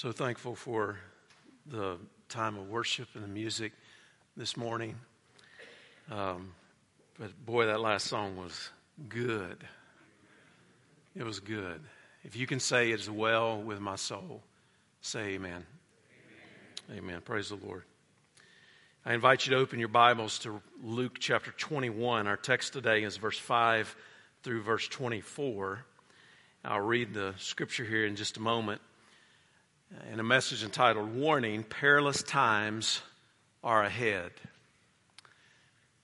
So thankful for the time of worship and the music this morning. Um, but boy, that last song was good. It was good. If you can say it is well with my soul, say amen. Amen. amen. Praise the Lord. I invite you to open your Bibles to Luke chapter 21. Our text today is verse 5 through verse 24. I'll read the scripture here in just a moment in a message entitled Warning Perilous Times Are Ahead.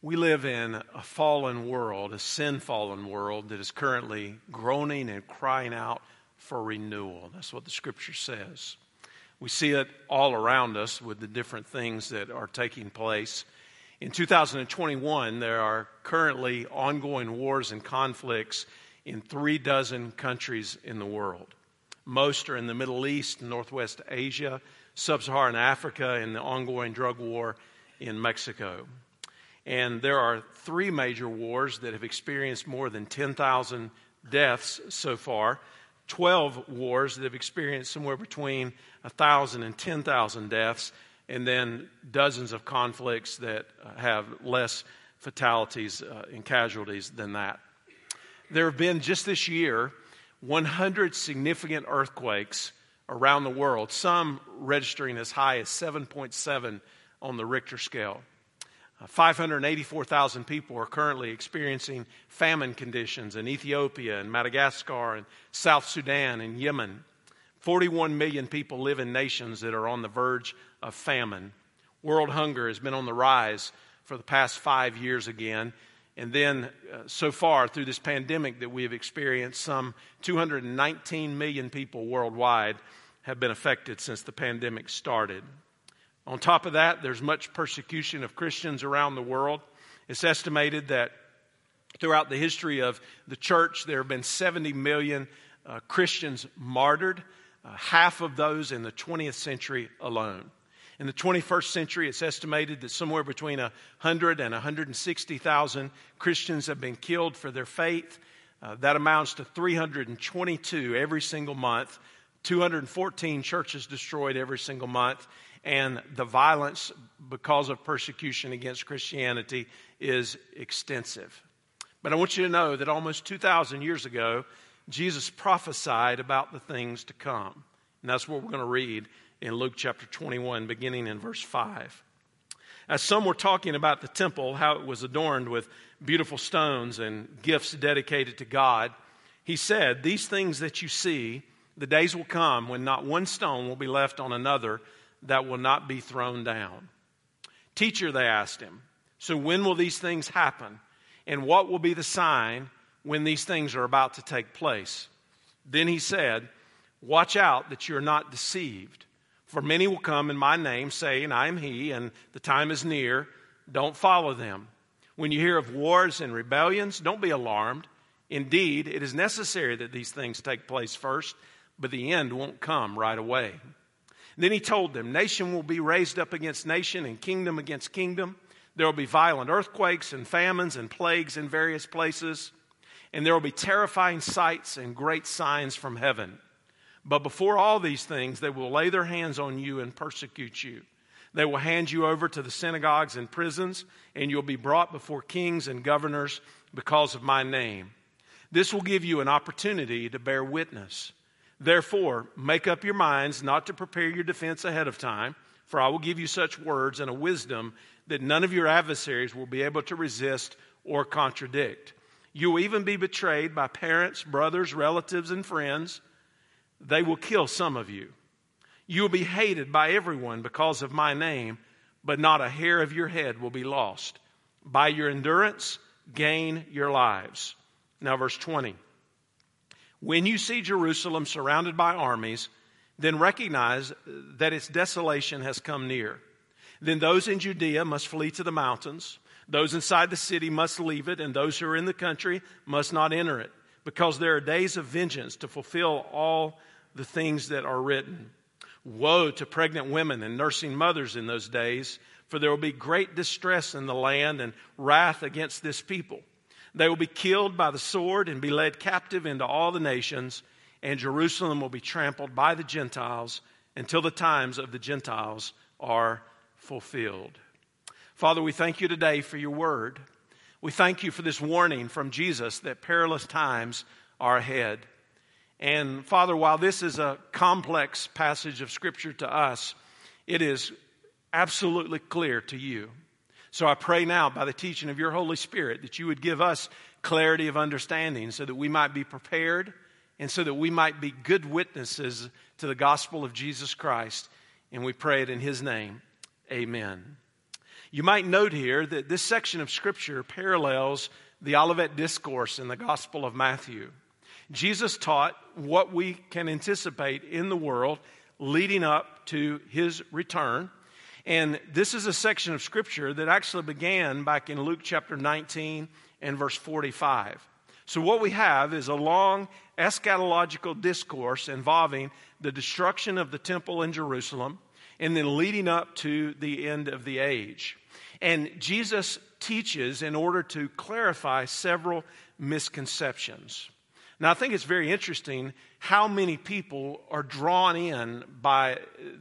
We live in a fallen world, a sin fallen world that is currently groaning and crying out for renewal. That's what the scripture says. We see it all around us with the different things that are taking place. In 2021, there are currently ongoing wars and conflicts in three dozen countries in the world. Most are in the Middle East, Northwest Asia, Sub Saharan Africa, and the ongoing drug war in Mexico. And there are three major wars that have experienced more than 10,000 deaths so far, 12 wars that have experienced somewhere between 1,000 and 10,000 deaths, and then dozens of conflicts that have less fatalities uh, and casualties than that. There have been just this year 100 significant earthquakes around the world, some registering as high as 7.7 on the Richter scale. Uh, 584,000 people are currently experiencing famine conditions in Ethiopia and Madagascar and South Sudan and Yemen. 41 million people live in nations that are on the verge of famine. World hunger has been on the rise for the past five years again, and then, uh, so far through this pandemic that we have experienced, some 219 million people worldwide have been affected since the pandemic started. On top of that, there's much persecution of Christians around the world. It's estimated that throughout the history of the church, there have been 70 million uh, Christians martyred, uh, half of those in the 20th century alone. In the 21st century, it's estimated that somewhere between 100 and 160,000 Christians have been killed for their faith. Uh, that amounts to 322 every single month, 214 churches destroyed every single month, and the violence because of persecution against Christianity is extensive. But I want you to know that almost 2,000 years ago, Jesus prophesied about the things to come. And that's what we're going to read in Luke chapter 21, beginning in verse 5. As some were talking about the temple, how it was adorned with beautiful stones and gifts dedicated to God, he said, These things that you see, the days will come when not one stone will be left on another that will not be thrown down. Teacher, they asked him, so when will these things happen? And what will be the sign when these things are about to take place? Then he said, Watch out that you're not deceived. For many will come in my name, saying, I am he, and the time is near. Don't follow them. When you hear of wars and rebellions, don't be alarmed. Indeed, it is necessary that these things take place first, but the end won't come right away. Then he told them, Nation will be raised up against nation, and kingdom against kingdom. There will be violent earthquakes and famines and plagues in various places, and there will be terrifying sights and great signs from heaven. But before all these things, they will lay their hands on you and persecute you. They will hand you over to the synagogues and prisons, and you'll be brought before kings and governors because of my name. This will give you an opportunity to bear witness. Therefore, make up your minds not to prepare your defense ahead of time, for I will give you such words and a wisdom that none of your adversaries will be able to resist or contradict. You will even be betrayed by parents, brothers, relatives, and friends they will kill some of you. You will be hated by everyone because of my name, but not a hair of your head will be lost. By your endurance, gain your lives. Now, verse 20. When you see Jerusalem surrounded by armies, then recognize that its desolation has come near. Then those in Judea must flee to the mountains. Those inside the city must leave it, and those who are in the country must not enter it because there are days of vengeance to fulfill all the things that are written. Woe to pregnant women and nursing mothers in those days, for there will be great distress in the land and wrath against this people. They will be killed by the sword and be led captive into all the nations, and Jerusalem will be trampled by the Gentiles until the times of the Gentiles are fulfilled. Father, we thank you today for your word. We thank you for this warning from Jesus that perilous times are ahead. And Father, while this is a complex passage of Scripture to us, it is absolutely clear to you. So I pray now by the teaching of your Holy Spirit that you would give us clarity of understanding so that we might be prepared and so that we might be good witnesses to the gospel of Jesus Christ. And we pray it in his name. Amen. You might note here that this section of Scripture parallels the Olivet Discourse in the Gospel of Matthew. Jesus taught what we can anticipate in the world leading up to his return. And this is a section of Scripture that actually began back in Luke chapter 19 and verse 45. So, what we have is a long eschatological discourse involving the destruction of the temple in Jerusalem and then leading up to the end of the age. And Jesus teaches in order to clarify several misconceptions. Now, I think it's very interesting how many people are drawn in by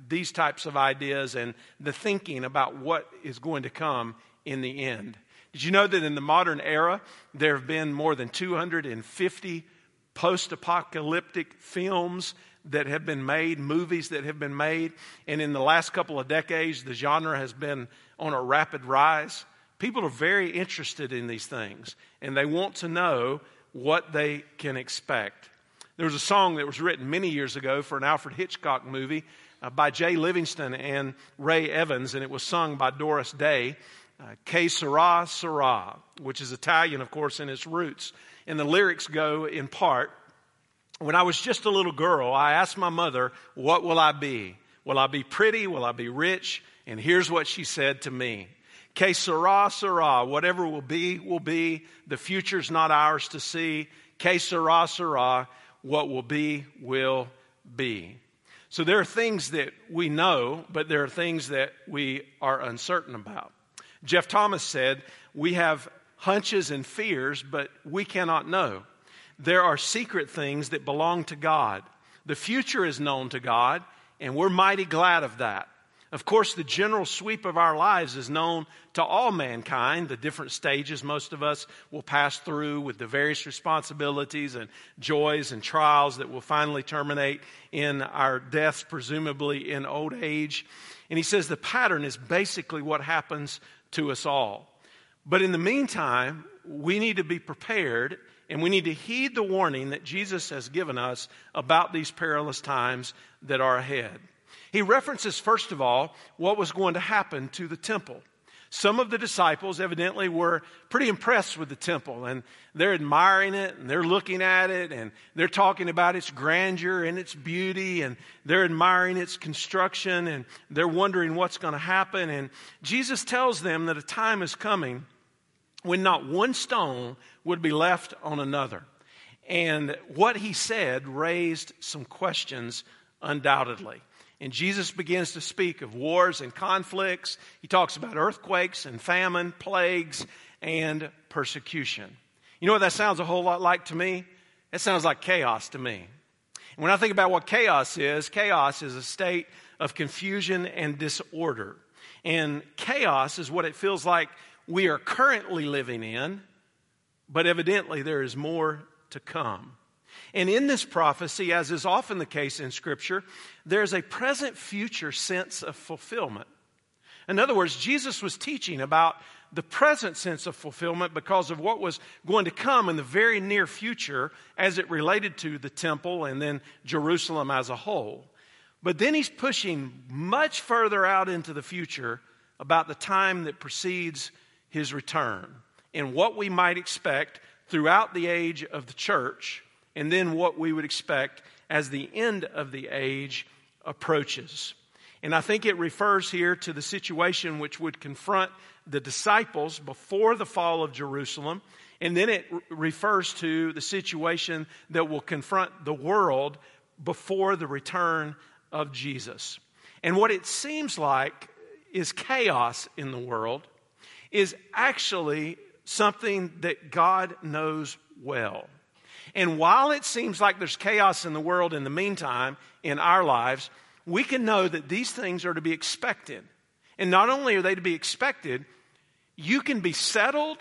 these types of ideas and the thinking about what is going to come in the end. Did you know that in the modern era, there have been more than 250 post apocalyptic films that have been made, movies that have been made? And in the last couple of decades, the genre has been on a rapid rise. People are very interested in these things, and they want to know what they can expect. There was a song that was written many years ago for an Alfred Hitchcock movie uh, by Jay Livingston and Ray Evans, and it was sung by Doris Day. Uh, Que sera, sera, which is Italian, of course, in its roots. And the lyrics go in part When I was just a little girl, I asked my mother, What will I be? Will I be pretty? Will I be rich? And here's what she said to me Que sera, sera. Whatever will be, will be. The future's not ours to see. Que sera, sera. What will be, will be. So there are things that we know, but there are things that we are uncertain about. Jeff Thomas said, We have hunches and fears, but we cannot know. There are secret things that belong to God. The future is known to God, and we're mighty glad of that. Of course, the general sweep of our lives is known to all mankind, the different stages most of us will pass through with the various responsibilities and joys and trials that will finally terminate in our deaths, presumably in old age. And he says the pattern is basically what happens to us all. But in the meantime, we need to be prepared and we need to heed the warning that Jesus has given us about these perilous times that are ahead. He references, first of all, what was going to happen to the temple. Some of the disciples evidently were pretty impressed with the temple and they're admiring it and they're looking at it and they're talking about its grandeur and its beauty and they're admiring its construction and they're wondering what's going to happen. And Jesus tells them that a time is coming when not one stone would be left on another. And what he said raised some questions undoubtedly. And Jesus begins to speak of wars and conflicts. He talks about earthquakes and famine, plagues, and persecution. You know what that sounds a whole lot like to me? It sounds like chaos to me. And when I think about what chaos is, chaos is a state of confusion and disorder. And chaos is what it feels like we are currently living in, but evidently there is more to come. And in this prophecy, as is often the case in Scripture, there's a present future sense of fulfillment. In other words, Jesus was teaching about the present sense of fulfillment because of what was going to come in the very near future as it related to the temple and then Jerusalem as a whole. But then he's pushing much further out into the future about the time that precedes his return and what we might expect throughout the age of the church and then what we would expect as the end of the age approaches. And I think it refers here to the situation which would confront the disciples before the fall of Jerusalem. And then it refers to the situation that will confront the world before the return of Jesus. And what it seems like is chaos in the world is actually something that God knows well. And while it seems like there's chaos in the world in the meantime, in our lives, we can know that these things are to be expected. And not only are they to be expected, you can be settled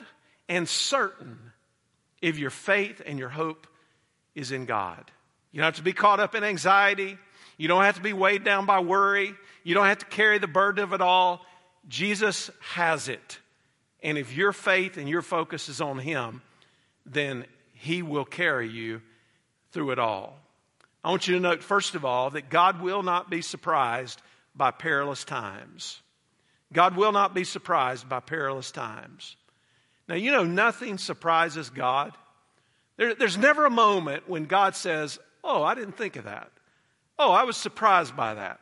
and certain if your faith and your hope is in God. You don't have to be caught up in anxiety. You don't have to be weighed down by worry. You don't have to carry the burden of it all. Jesus has it. And if your faith and your focus is on Him, then He will carry you through it all. I want you to note, first of all, that God will not be surprised by perilous times. God will not be surprised by perilous times. Now, you know, nothing surprises God. There, there's never a moment when God says, Oh, I didn't think of that. Oh, I was surprised by that.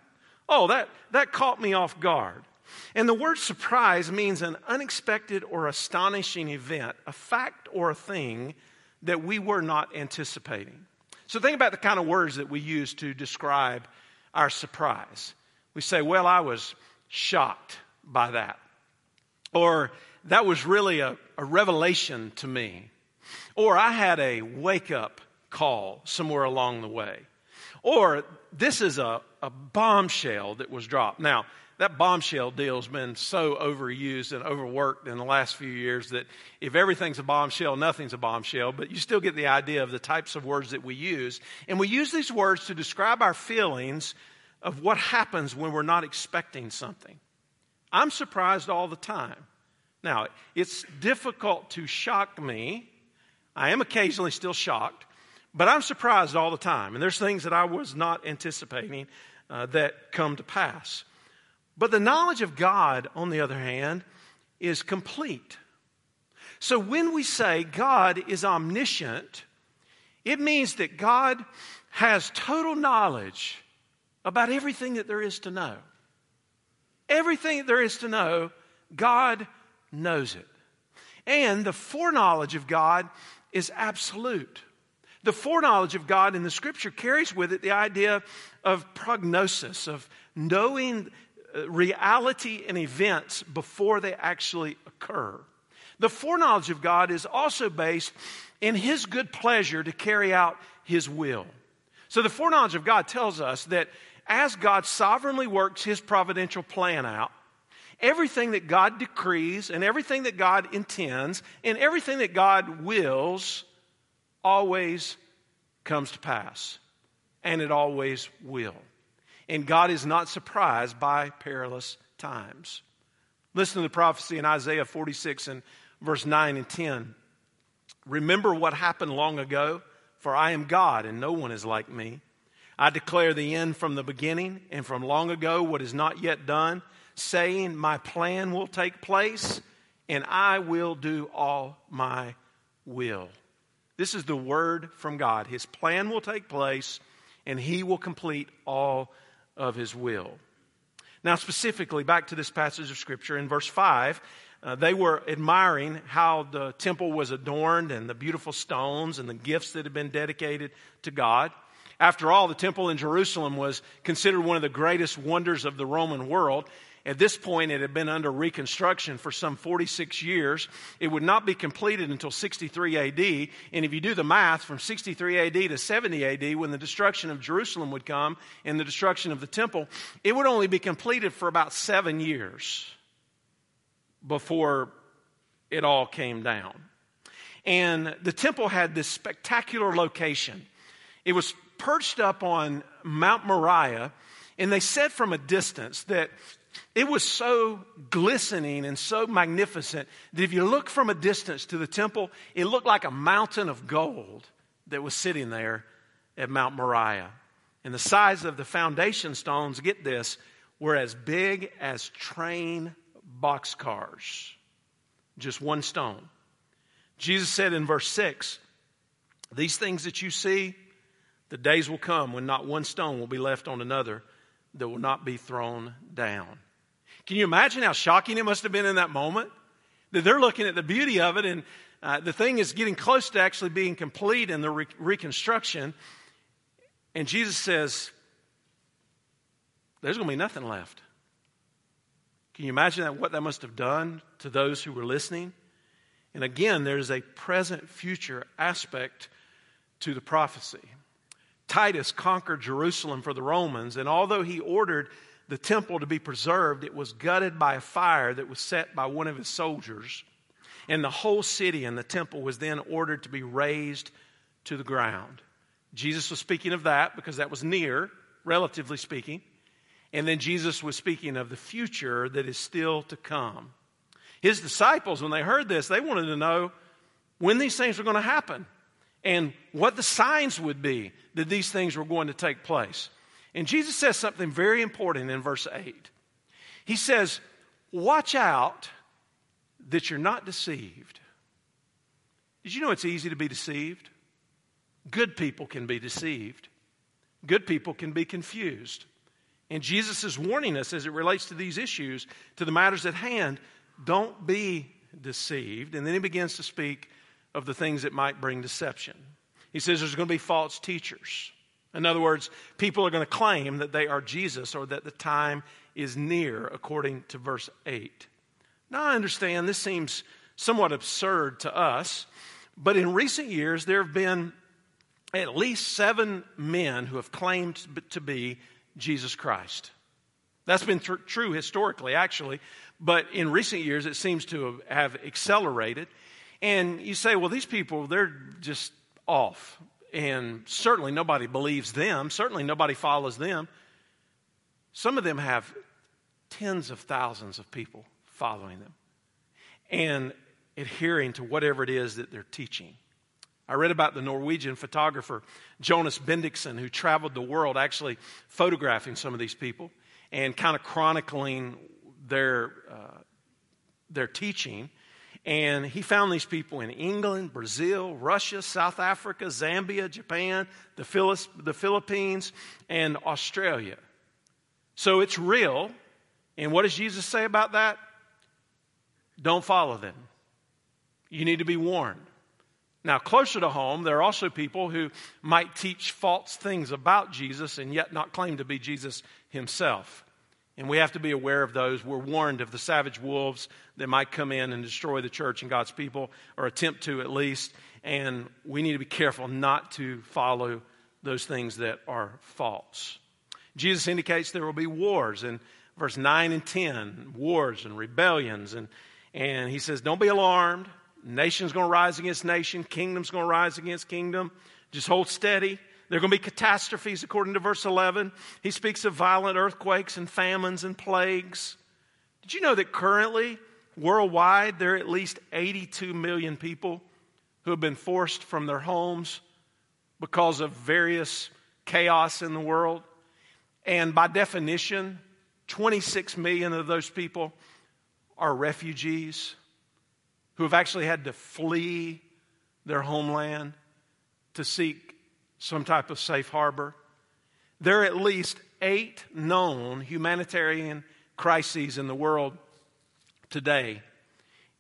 Oh, that, that caught me off guard. And the word surprise means an unexpected or astonishing event, a fact or a thing that we were not anticipating. So think about the kind of words that we use to describe our surprise. We say, Well, I was shocked by that. Or that was really a, a revelation to me. Or I had a wake up call somewhere along the way. Or this is a, a bombshell that was dropped. Now, that bombshell deal has been so overused and overworked in the last few years that if everything's a bombshell, nothing's a bombshell, but you still get the idea of the types of words that we use. And we use these words to describe our feelings of what happens when we're not expecting something. I'm surprised all the time. Now, it's difficult to shock me. I am occasionally still shocked, but I'm surprised all the time. And there's things that I was not anticipating uh, that come to pass. But the knowledge of God, on the other hand, is complete. So when we say God is omniscient, it means that God has total knowledge about everything that there is to know. Everything that there is to know, God knows it. And the foreknowledge of God is absolute. The foreknowledge of God in the scripture carries with it the idea of prognosis, of knowing Uh, reality and events before they actually occur. The foreknowledge of God is also based in His good pleasure to carry out His will. So the foreknowledge of God tells us that as God sovereignly works His providential plan out, everything that God decrees and everything that God intends and everything that God wills always comes to pass. And it always will and God is not surprised by perilous times. Listen to the prophecy in Isaiah 46 and verse 9 and 10. Remember what happened long ago, for I am God and no one is like me. I declare the end from the beginning and from long ago what is not yet done, saying, My plan will take place and I will do all my will. This is the word from God. His plan will take place and he will complete all of his will. Now, specifically, back to this passage of Scripture in verse 5, uh, they were admiring how the temple was adorned and the beautiful stones and the gifts that had been dedicated to God. After all, the temple in Jerusalem was considered one of the greatest wonders of the Roman world. At this point, it had been under reconstruction for some 46 years. It would not be completed until 63 AD. And if you do the math, from 63 AD to 70 AD, when the destruction of Jerusalem would come and the destruction of the temple, it would only be completed for about seven years before it all came down. And the temple had this spectacular location. It was perched up on Mount Moriah, and they said from a distance that it was so glistening and so magnificent that if you look from a distance to the temple, it looked like a mountain of gold that was sitting there at Mount Moriah. And the size of the foundation stones, get this, were as big as train boxcars. Just one stone. Jesus said in verse 6 These things that you see, the days will come when not one stone will be left on another that will not be thrown down. Can you imagine how shocking it must have been in that moment? That they're looking at the beauty of it, and uh, the thing is getting close to actually being complete in the re- reconstruction. And Jesus says, There's going to be nothing left. Can you imagine that, what that must have done to those who were listening? And again, there's a present future aspect to the prophecy. Titus conquered Jerusalem for the Romans, and although he ordered the temple to be preserved, it was gutted by a fire that was set by one of his soldiers. And the whole city and the temple was then ordered to be razed to the ground. Jesus was speaking of that because that was near, relatively speaking. And then Jesus was speaking of the future that is still to come. His disciples, when they heard this, they wanted to know when these things were going to happen and what the signs would be that these things were going to take place. And Jesus says something very important in verse 8. He says, Watch out that you're not deceived. Did you know it's easy to be deceived? Good people can be deceived, good people can be confused. And Jesus is warning us as it relates to these issues, to the matters at hand, don't be deceived. And then he begins to speak of the things that might bring deception. He says there's going to be false teachers. In other words, people are going to claim that they are Jesus or that the time is near, according to verse 8. Now, I understand this seems somewhat absurd to us, but in recent years, there have been at least seven men who have claimed to be Jesus Christ. That's been tr- true historically, actually, but in recent years, it seems to have accelerated. And you say, well, these people, they're just off. And certainly nobody believes them. Certainly nobody follows them. Some of them have tens of thousands of people following them and adhering to whatever it is that they're teaching. I read about the Norwegian photographer Jonas Bendiksen, who traveled the world actually photographing some of these people and kind of chronicling their, uh, their teaching. And he found these people in England, Brazil, Russia, South Africa, Zambia, Japan, the, Philippines, the Philippines, and Australia. So it's real. And what does Jesus say about that? Don't follow them. You need to be warned. Now, closer to home, there are also people who might teach false things about Jesus and yet not claim to be Jesus himself. And we have to be aware of those. We're warned of the savage wolves that might come in and destroy the church and God's people, or attempt to at least. And we need to be careful not to follow those things that are false. Jesus indicates there will be wars in verse 9 and 10 wars and rebellions. And, and he says, Don't be alarmed. Nation's going to rise against nation, kingdom's going to rise against kingdom. Just hold steady. There are going to be catastrophes, according to verse 11. He speaks of violent earthquakes and famines and plagues. Did you know that currently, worldwide, there are at least 82 million people who have been forced from their homes because of various chaos in the world? And by definition, 26 million of those people are refugees who have actually had to flee their homeland to seek some type of safe harbor. There are at least eight known humanitarian crises in the world today.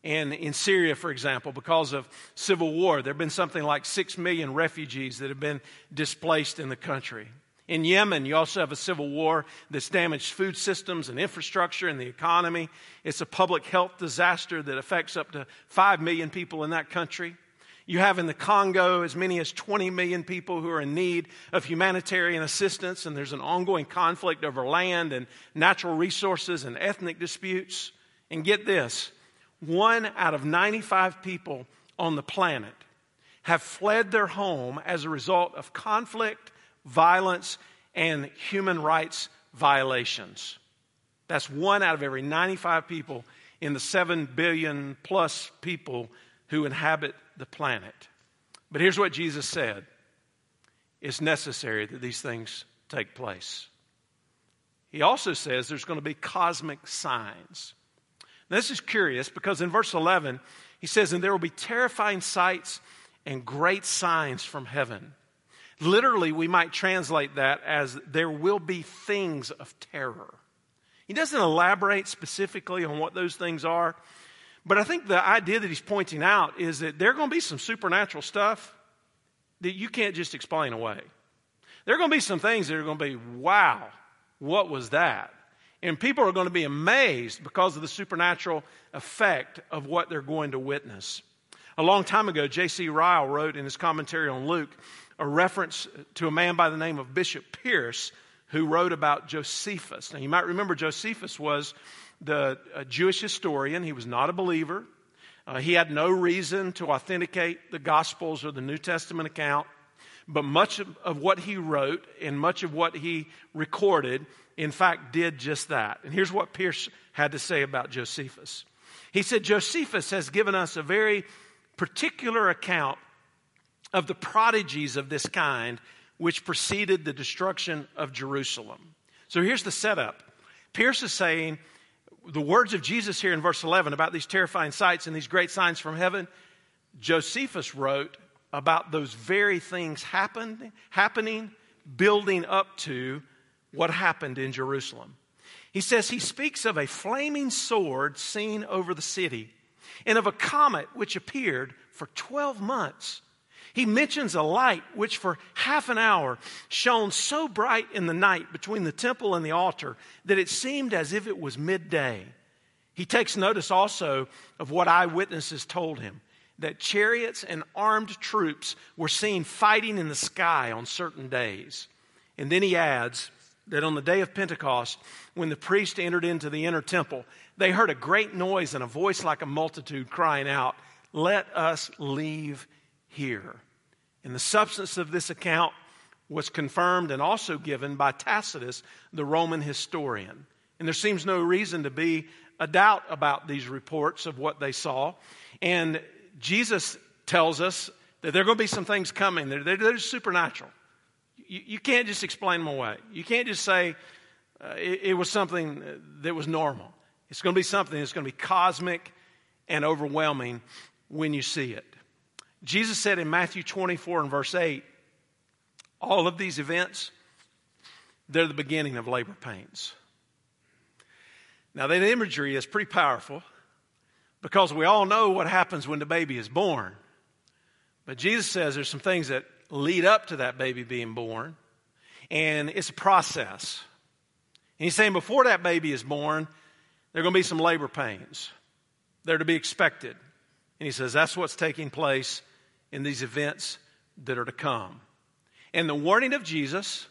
And in Syria, for example, because of civil war, there have been something like six million refugees that have been displaced in the country. In Yemen, you also have a civil war that's damaged food systems and infrastructure and the economy. It's a public health disaster that affects up to 5 million people in that country. You have in the Congo as many as 20 million people who are in need of humanitarian assistance, and there's an ongoing conflict over land and natural resources and ethnic disputes. And get this one out of 95 people on the planet have fled their home as a result of conflict, violence, and human rights violations. That's one out of every 95 people in the 7 billion plus people who inhabit the planet. But here's what Jesus said it's necessary that these things take place. He also says there's going to be cosmic signs. Now, this is curious because in verse 11, he says, And there will be terrifying sights and great signs from heaven. Literally, we might translate that as there will be things of terror. He doesn't elaborate specifically on what those things are, but I think the idea that he's pointing out is that there are going to be some supernatural stuff that you can't just explain away. There are going to be some things that are going to be, wow, what was that? And people are going to be amazed because of the supernatural effect of what they're going to witness. A long time ago, J.C. Ryle wrote in his commentary on Luke a reference to a man by the name of Bishop Pearce who wrote about Josephus. Now, you might remember Josephus was the Jewish historian. He was not a believer. Uh, he had no reason to authenticate the Gospels or the New Testament account, but much of, of what he wrote and much of what he recorded, in fact, did just that. And here's what Pearce had to say about Josephus. He said, Josephus has given us a very particular account of the prodigies of this kind which preceded the destruction of Jerusalem. So here's the setup. Pearce is saying the words of Jesus here in verse 11 about these terrifying sights and these great signs from heaven, Josephus wrote about those very things happening, building up to what happened in Jerusalem. He says he speaks of a flaming sword seen over the city and of a comet which appeared for 12 months he mentions a light which for half an hour shone so bright in the night between the temple and the altar that it seemed as if it was midday. He takes notice also of what eyewitnesses told him that chariots and armed troops were seen fighting in the sky on certain days. And then he adds that on the day of Pentecost, when the priest entered into the inner temple, they heard a great noise and a voice like a multitude crying out, Let us leave here. And the substance of this account was confirmed and also given by Tacitus, the Roman historian. And there seems no reason to be a doubt about these reports of what they saw. And Jesus tells us that there are going to be some things coming. They're, they're, they're supernatural. You, you, can't just explain them away. You can't just say uh, it, it was something that was normal. It's going to be something that's going to be cosmic and overwhelming when you see it. Jesus said in Matthew 24 and verse 8, all of these events, they're the beginning of labor pains. Now, that imagery is pretty powerful because we all know what happens when the baby is born. But Jesus says there's some things that lead up to that baby being born, and it's a process. And he's saying before that baby is born, there are going to be some labor pains. They're to be expected. And he says that's what's taking place in these events that are to come. And the warning of Jesus,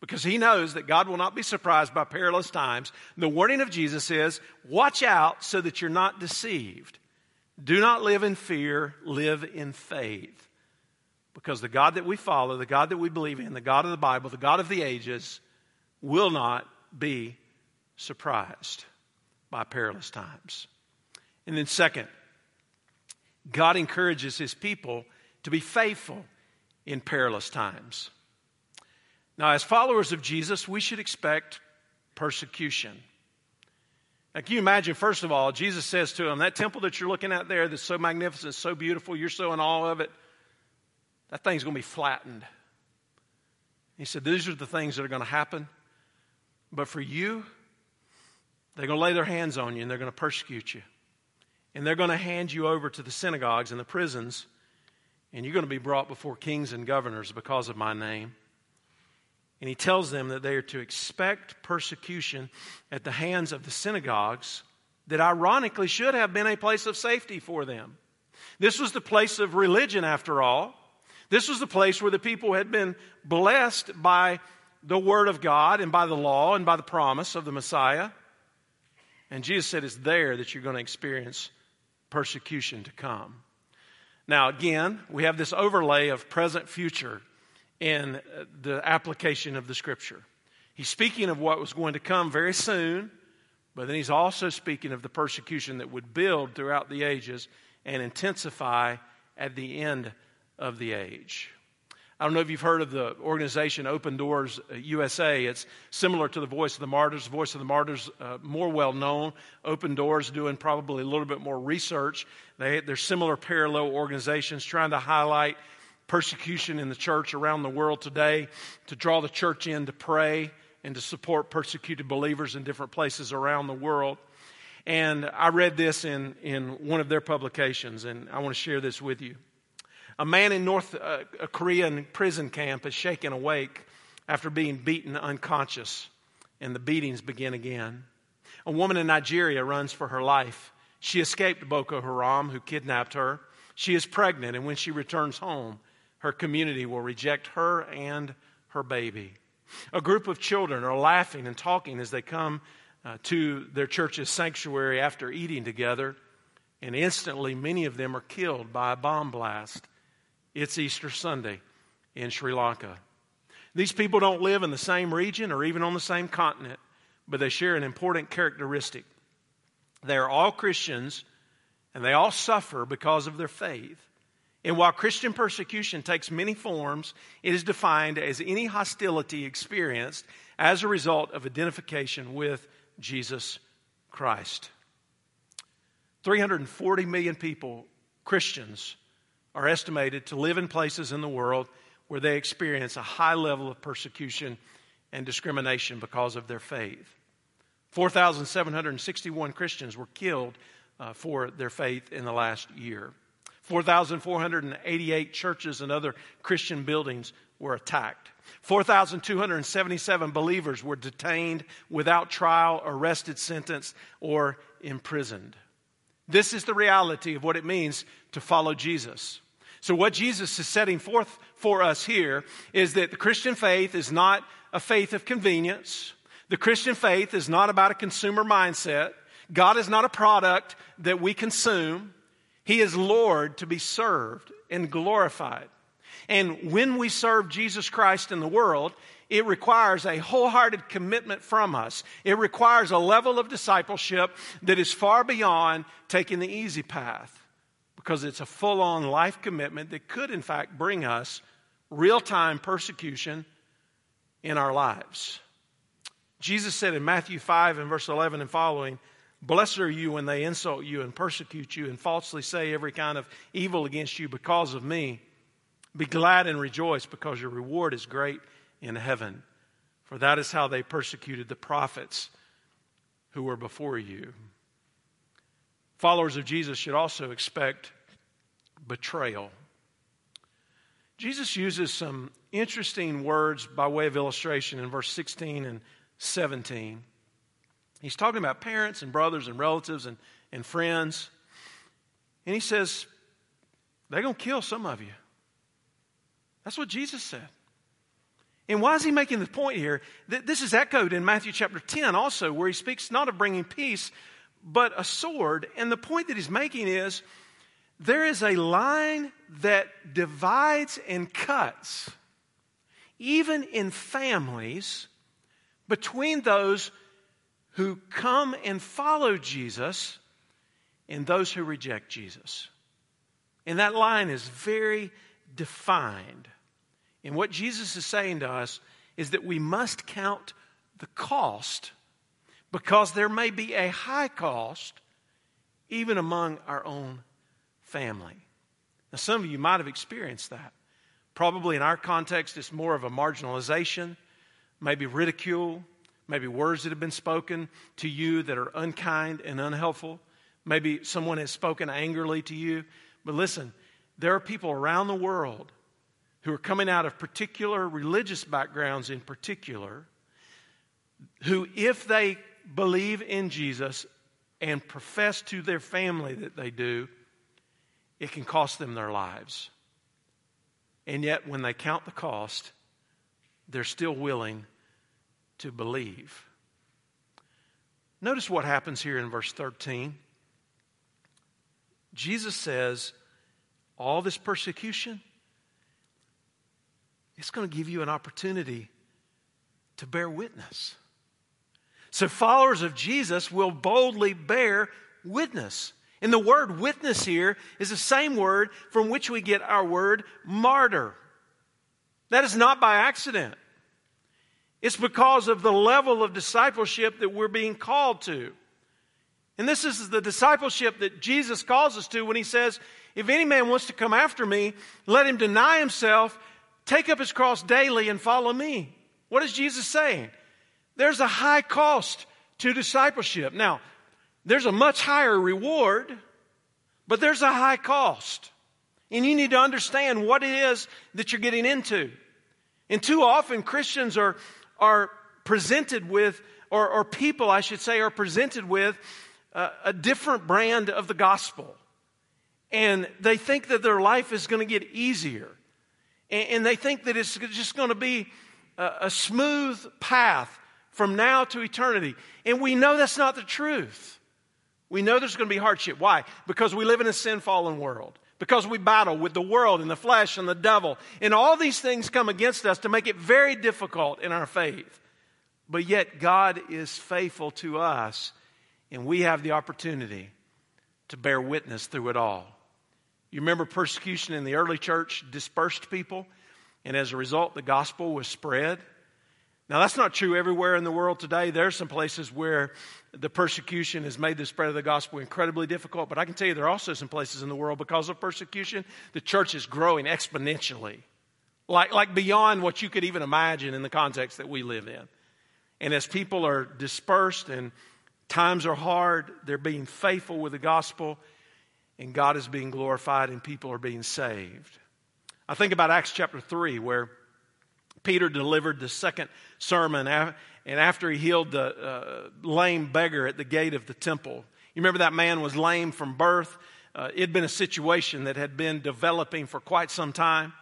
because he knows that God will not be surprised by perilous times, the warning of Jesus is watch out so that you're not deceived. Do not live in fear, live in faith. Because the God that we follow, the God that we believe in, the God of the Bible, the God of the ages, will not be surprised by perilous times. And then, second, God encourages his people to be faithful in perilous times. Now, as followers of Jesus, we should expect persecution. Now, can you imagine, first of all, Jesus says to him, That temple that you're looking at there that's so magnificent, so beautiful, you're so in awe of it, that thing's going to be flattened. He said, These are the things that are going to happen. But for you, they're going to lay their hands on you and they're going to persecute you. And they're going to hand you over to the synagogues and the prisons, and you're going to be brought before kings and governors because of my name. And he tells them that they are to expect persecution at the hands of the synagogues that ironically should have been a place of safety for them. This was the place of religion, after all. This was the place where the people had been blessed by the Word of God and by the law and by the promise of the Messiah. And Jesus said, It's there that you're going to experience persecution to come. Now, again, we have this overlay of present future in the application of the scripture. He's speaking of what was going to come very soon, but then he's also speaking of the persecution that would build throughout the ages and intensify at the end of the age. I don't know if you've heard of the organization Open Doors USA. It's similar to the Voice of the Martyrs. Voice of the Martyrs, uh, more well known. Open Doors doing probably a little bit more research. They, they're similar parallel organizations trying to highlight persecution in the church around the world today, to draw the church in to pray and to support persecuted believers in different places around the world. And I read this in, in one of their publications, and I want to share this with you. A man in North uh, Korean prison camp is shaken awake after being beaten unconscious, and the beatings begin again. A woman in Nigeria runs for her life. She escaped Boko Haram, who kidnapped her. She is pregnant, and when she returns home, her community will reject her and her baby. A group of children are laughing and talking as they come uh, to their church's sanctuary after eating together, and instantly many of them are killed by a bomb blast. It's Easter Sunday in Sri Lanka. These people don't live in the same region or even on the same continent, but they share an important characteristic. They are all Christians and they all suffer because of their faith. And while Christian persecution takes many forms, it is defined as any hostility experienced as a result of identification with Jesus Christ. 340 million people, Christians, are estimated to live in places in the world where they experience a high level of persecution and discrimination because of their faith. 4,761 Christians were killed uh, for their faith in the last year. 4,488 churches and other Christian buildings were attacked. 4,277 believers were detained without trial, arrested, sentenced, or imprisoned. This is the reality of what it means to follow Jesus. So, what Jesus is setting forth for us here is that the Christian faith is not a faith of convenience. The Christian faith is not about a consumer mindset. God is not a product that we consume. He is Lord to be served and glorified. And when we serve Jesus Christ in the world, it requires a wholehearted commitment from us. It requires a level of discipleship that is far beyond taking the easy path because it's a full on life commitment that could, in fact, bring us real time persecution in our lives. Jesus said in Matthew 5 and verse 11 and following, Blessed are you when they insult you and persecute you and falsely say every kind of evil against you because of me. Be glad and rejoice because your reward is great in heaven. For that is how they persecuted the prophets who were before you. Followers of Jesus should also expect betrayal. Jesus uses some interesting words by way of illustration in verse 16 and 17. He's talking about parents and brothers and relatives and, and friends. And he says, they're going to kill some of you. That's what Jesus said. And why is he making the point here? This is echoed in Matthew chapter 10 also, where he speaks not of bringing peace, but a sword. And the point that he's making is there is a line that divides and cuts, even in families, between those who come and follow Jesus and those who reject Jesus. And that line is very defined. And what Jesus is saying to us is that we must count the cost because there may be a high cost even among our own family. Now, some of you might have experienced that. Probably in our context, it's more of a marginalization, maybe ridicule, maybe words that have been spoken to you that are unkind and unhelpful. Maybe someone has spoken angrily to you. But listen, there are people around the world who are coming out of particular religious backgrounds, in particular, who, if they believe in Jesus and profess to their family that they do, it can cost them their lives. And yet, when they count the cost, they're still willing to believe. Notice what happens here in verse 13. Jesus says, All this persecution, it's going to give you an opportunity to bear witness. So, followers of Jesus will boldly bear witness. And the word witness here is the same word from which we get our word martyr. That is not by accident. It's because of the level of discipleship that we're being called to. And this is the discipleship that Jesus calls us to when he says, If any man wants to come after me, let him deny himself, take up his cross daily, and follow me. What is Jesus saying? There's a high cost to discipleship. Now, there's a much higher reward, but there's a high cost. And you need to understand what it is that you're getting into. And too often, Christians are, are presented with, or, or people, I should say, are presented with a, a different brand of the gospel. And they think that their life is going to get easier. And they think that it's just going to be a smooth path from now to eternity. And we know that's not the truth. We know there's going to be hardship. Why? Because we live in a sin fallen world. Because we battle with the world and the flesh and the devil. And all these things come against us to make it very difficult in our faith. But yet, God is faithful to us, and we have the opportunity to bear witness through it all. You remember persecution in the early church dispersed people, and as a result, the gospel was spread. Now, that's not true everywhere in the world today. There are some places where the persecution has made the spread of the gospel incredibly difficult, but I can tell you there are also some places in the world because of persecution, the church is growing exponentially, like, like beyond what you could even imagine in the context that we live in. And as people are dispersed and times are hard, they're being faithful with the gospel, and God is being glorified, and people are being saved. I think about Acts chapter 3, where Peter delivered the second sermon, and after he healed the uh, lame beggar at the gate of the temple. You remember that man was lame from birth. Uh, it had been a situation that had been developing for quite some time.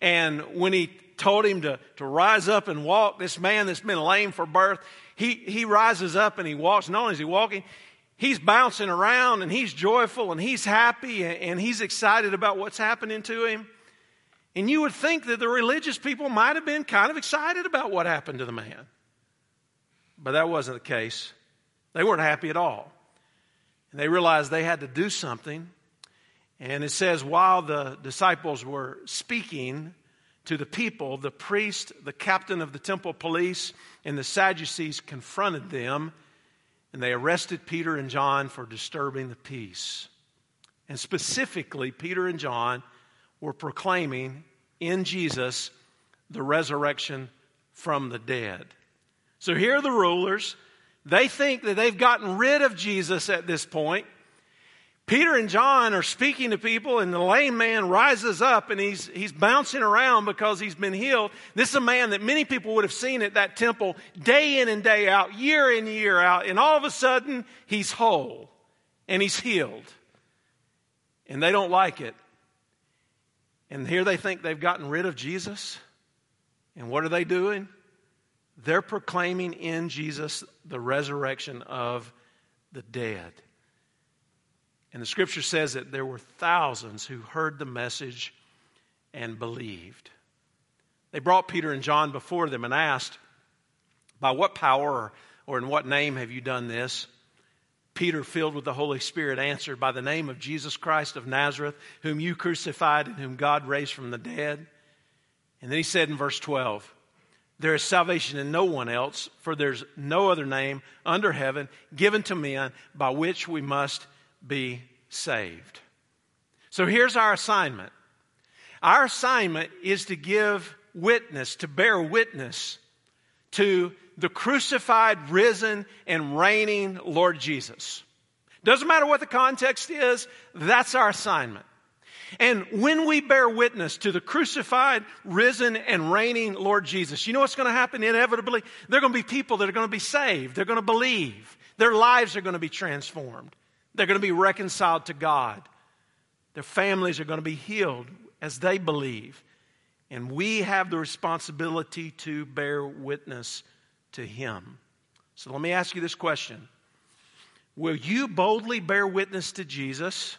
And when he told him to, to rise up and walk. This man that's been lame for birth, he, he rises up and he walks. Not only is he walking, he's bouncing around and he's joyful and he's happy and, and he's excited about what's happening to him. And you would think that the religious people might have been kind of excited about what happened to the man. But that wasn't the case. They weren't happy at all. And they realized they had to do something. And it says, while the disciples were speaking, to the people, the priest, the captain of the temple police, and the Sadducees confronted them, and they arrested Peter and John for disturbing the peace. And specifically, Peter and John were proclaiming in Jesus the resurrection from the dead. So here are the rulers. They think that they've gotten rid of Jesus at this point. Peter and John are speaking to people, and the lame man rises up and he's, he's bouncing around because he's been healed. This is a man that many people would have seen at that temple day in and day out, year in, year out, and all of a sudden he's whole and he's healed. And they don't like it. And here they think they've gotten rid of Jesus. And what are they doing? They're proclaiming in Jesus the resurrection of the dead. And the scripture says that there were thousands who heard the message and believed. They brought Peter and John before them and asked, By what power or in what name have you done this? Peter, filled with the Holy Spirit, answered, By the name of Jesus Christ of Nazareth, whom you crucified and whom God raised from the dead. And then he said in verse 12, There is salvation in no one else, for there's no other name under heaven given to men by which we must be saved. So here's our assignment. Our assignment is to give witness, to bear witness to the crucified, risen, and reigning Lord Jesus. Doesn't matter what the context is, that's our assignment. And when we bear witness to the crucified, risen, and reigning Lord Jesus, you know what's going to happen inevitably? There are going to be people that are going to be saved. They're going to believe. Their lives are going to be transformed. They're going to be reconciled to God. Their families are going to be healed as they believe. And we have the responsibility to bear witness to Him. So let me ask you this question Will you boldly bear witness to Jesus?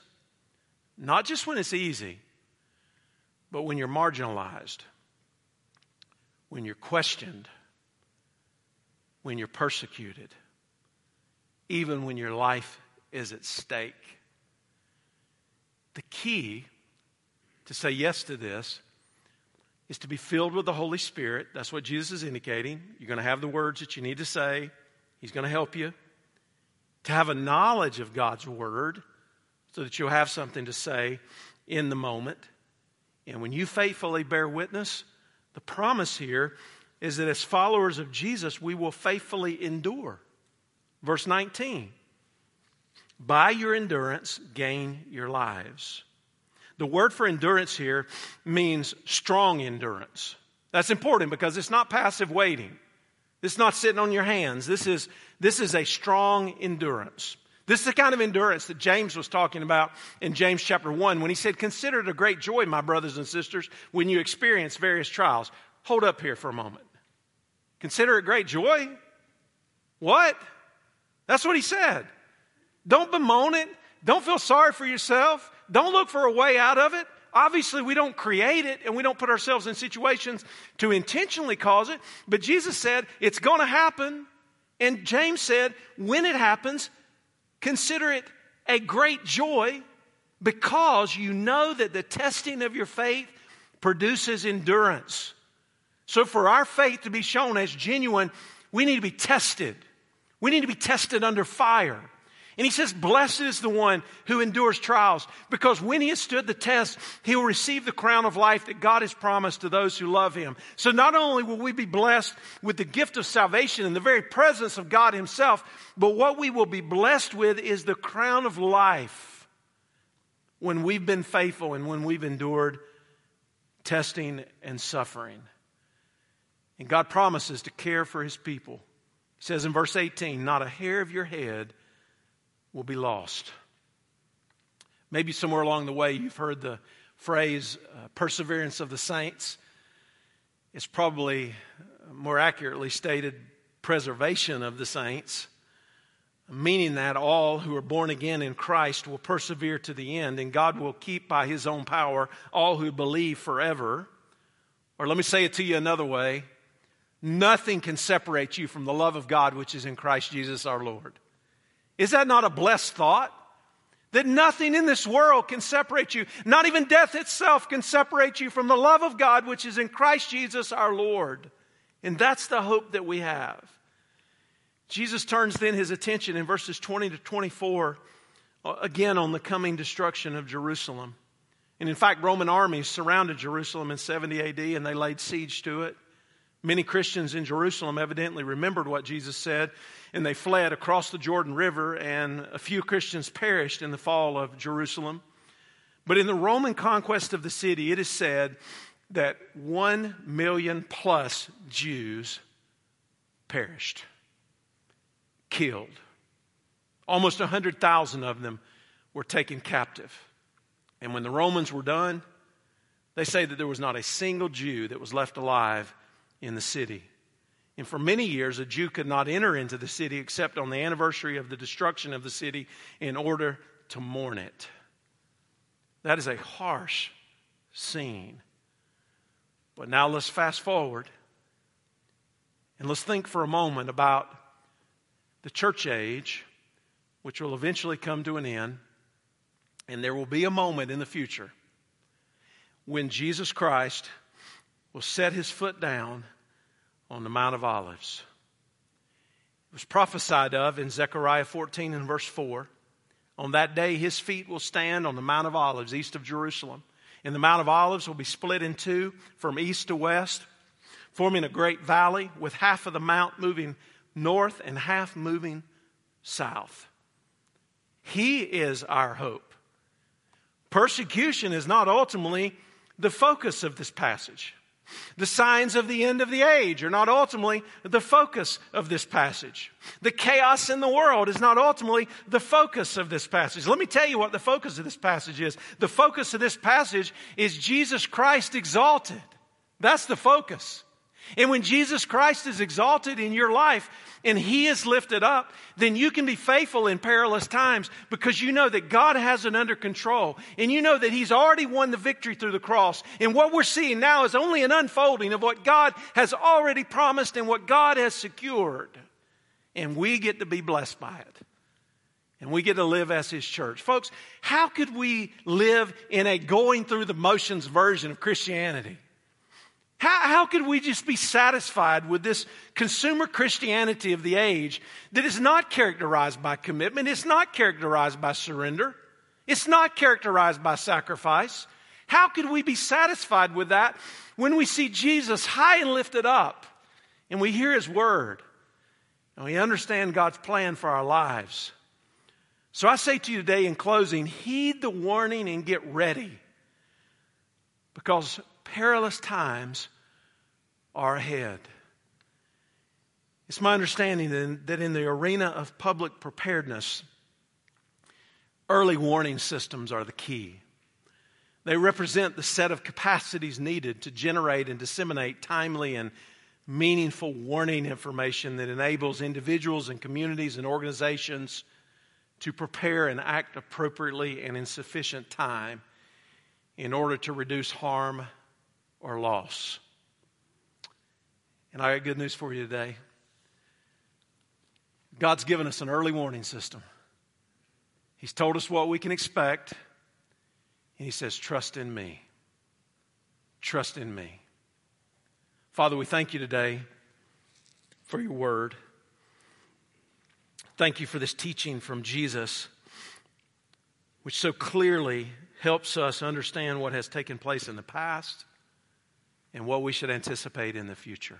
Not just when it's easy, but when you're marginalized, when you're questioned, when you're persecuted, even when your life is at stake. The key to say yes to this is to be filled with the Holy Spirit. That's what Jesus is indicating. You're going to have the words that you need to say, He's going to help you. To have a knowledge of God's Word so that you'll have something to say in the moment. And when you faithfully bear witness, the promise here is that as followers of Jesus, we will faithfully endure. Verse 19 by your endurance, gain your lives. The word for endurance here means strong endurance. That's important because it's not passive waiting. It's not sitting on your hands. This is, this is a strong endurance. This is the kind of endurance that James was talking about in James chapter 1 when he said, Consider it a great joy, my brothers and sisters, when you experience various trials. Hold up here for a moment. Consider it great joy? What? That's what he said. Don't bemoan it. Don't feel sorry for yourself. Don't look for a way out of it. Obviously, we don't create it and we don't put ourselves in situations to intentionally cause it. But Jesus said it's going to happen. And James said, when it happens, consider it a great joy because you know that the testing of your faith produces endurance. So, for our faith to be shown as genuine, we need to be tested. We need to be tested under fire. And he says, Blessed is the one who endures trials, because when he has stood the test, he will receive the crown of life that God has promised to those who love him. So not only will we be blessed with the gift of salvation and the very presence of God himself, but what we will be blessed with is the crown of life when we've been faithful and when we've endured testing and suffering. And God promises to care for his people. He says in verse 18, Not a hair of your head will be lost. Maybe somewhere along the way you've heard the phrase uh, perseverance of the saints. It's probably more accurately stated preservation of the saints, meaning that all who are born again in Christ will persevere to the end, and God will keep by his own power all who believe forever. Or let me say it to you another way nothing can separate you from the love of God which is in Christ Jesus our Lord. Is that not a blessed thought? That nothing in this world can separate you. Not even death itself can separate you from the love of God which is in Christ Jesus our Lord. And that's the hope that we have. Jesus turns then his attention in verses 20 to 24 uh, again on the coming destruction of Jerusalem. And in fact, Roman armies surrounded Jerusalem in 70 AD and they laid siege to it. Many Christians in Jerusalem evidently remembered what Jesus said, and they fled across the Jordan River, and a few Christians perished in the fall of Jerusalem. But in the Roman conquest of the city, it is said that one million plus Jews perished, killed. Almost 100,000 of them were taken captive. And when the Romans were done, they say that there was not a single Jew that was left alive in the city. And for many years, a Jew could not enter into the city except on the anniversary of the destruction of the city in order to mourn it. That is a harsh scene. But now let's fast forward and let's think for a moment about the church age, which will eventually come to an end. And there will be a moment in the future when Jesus Christ will set his foot down on the Mount of Olives. It was prophesied of in Zechariah 14 and verse 4. On that day, his feet will stand on the Mount of Olives, east of Jerusalem. And the Mount of Olives will be split in two from east to west, forming a great valley with half of the mount moving north and half moving south. He is our hope. Persecution is not ultimately the focus of this passage. The signs of the end of the age are not ultimately the focus of this passage. The chaos in the world is not ultimately the focus of this passage. Let me tell you what the focus of this passage is. The focus of this passage is Jesus Christ exalted. That's the focus. And when Jesus Christ is exalted in your life and He is lifted up, then you can be faithful in perilous times because you know that God has it under control and you know that He's already won the victory through the cross. And what we're seeing now is only an unfolding of what God has already promised and what God has secured. And we get to be blessed by it. And we get to live as His church. Folks, how could we live in a going through the motions version of Christianity? How, how could we just be satisfied with this consumer Christianity of the age that is not characterized by commitment? It's not characterized by surrender. It's not characterized by sacrifice. How could we be satisfied with that when we see Jesus high and lifted up and we hear his word and we understand God's plan for our lives? So I say to you today in closing, heed the warning and get ready because perilous times are ahead. It's my understanding that in the arena of public preparedness, Early warning systems are the key. They represent the set of capacities needed to generate and disseminate timely and meaningful warning information that enables individuals and communities and organizations to prepare and act appropriately and in sufficient time in order to reduce harm or loss. And I got good news for you today. God's given us an early warning system. He's told us what we can expect, and He says, Trust in me. Trust in me. Father, we thank you today for your word. Thank you for this teaching from Jesus, which so clearly helps us understand what has taken place in the past and what we should anticipate in the future.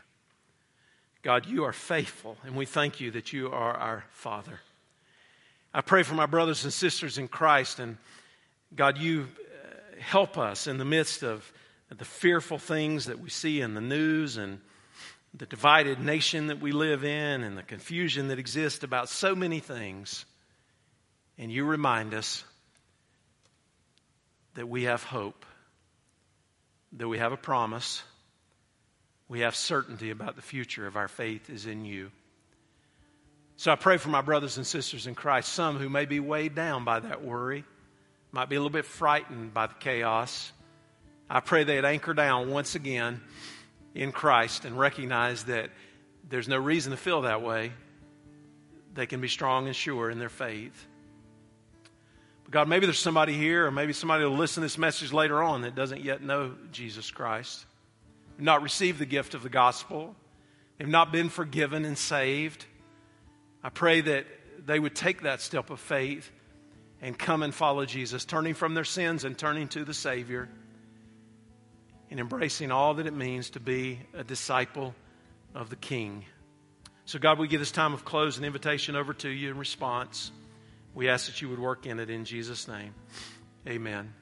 God, you are faithful, and we thank you that you are our Father. I pray for my brothers and sisters in Christ, and God, you uh, help us in the midst of the fearful things that we see in the news and the divided nation that we live in and the confusion that exists about so many things. And you remind us that we have hope, that we have a promise, we have certainty about the future of our faith is in you. So I pray for my brothers and sisters in Christ, some who may be weighed down by that worry, might be a little bit frightened by the chaos. I pray they'd anchor down once again in Christ and recognize that there's no reason to feel that way. They can be strong and sure in their faith. God, maybe there's somebody here, or maybe somebody will listen to this message later on that doesn't yet know Jesus Christ, not received the gift of the gospel, have not been forgiven and saved. I pray that they would take that step of faith and come and follow Jesus, turning from their sins and turning to the Savior and embracing all that it means to be a disciple of the King. So, God, we give this time of close and invitation over to you in response. We ask that you would work in it in Jesus' name. Amen.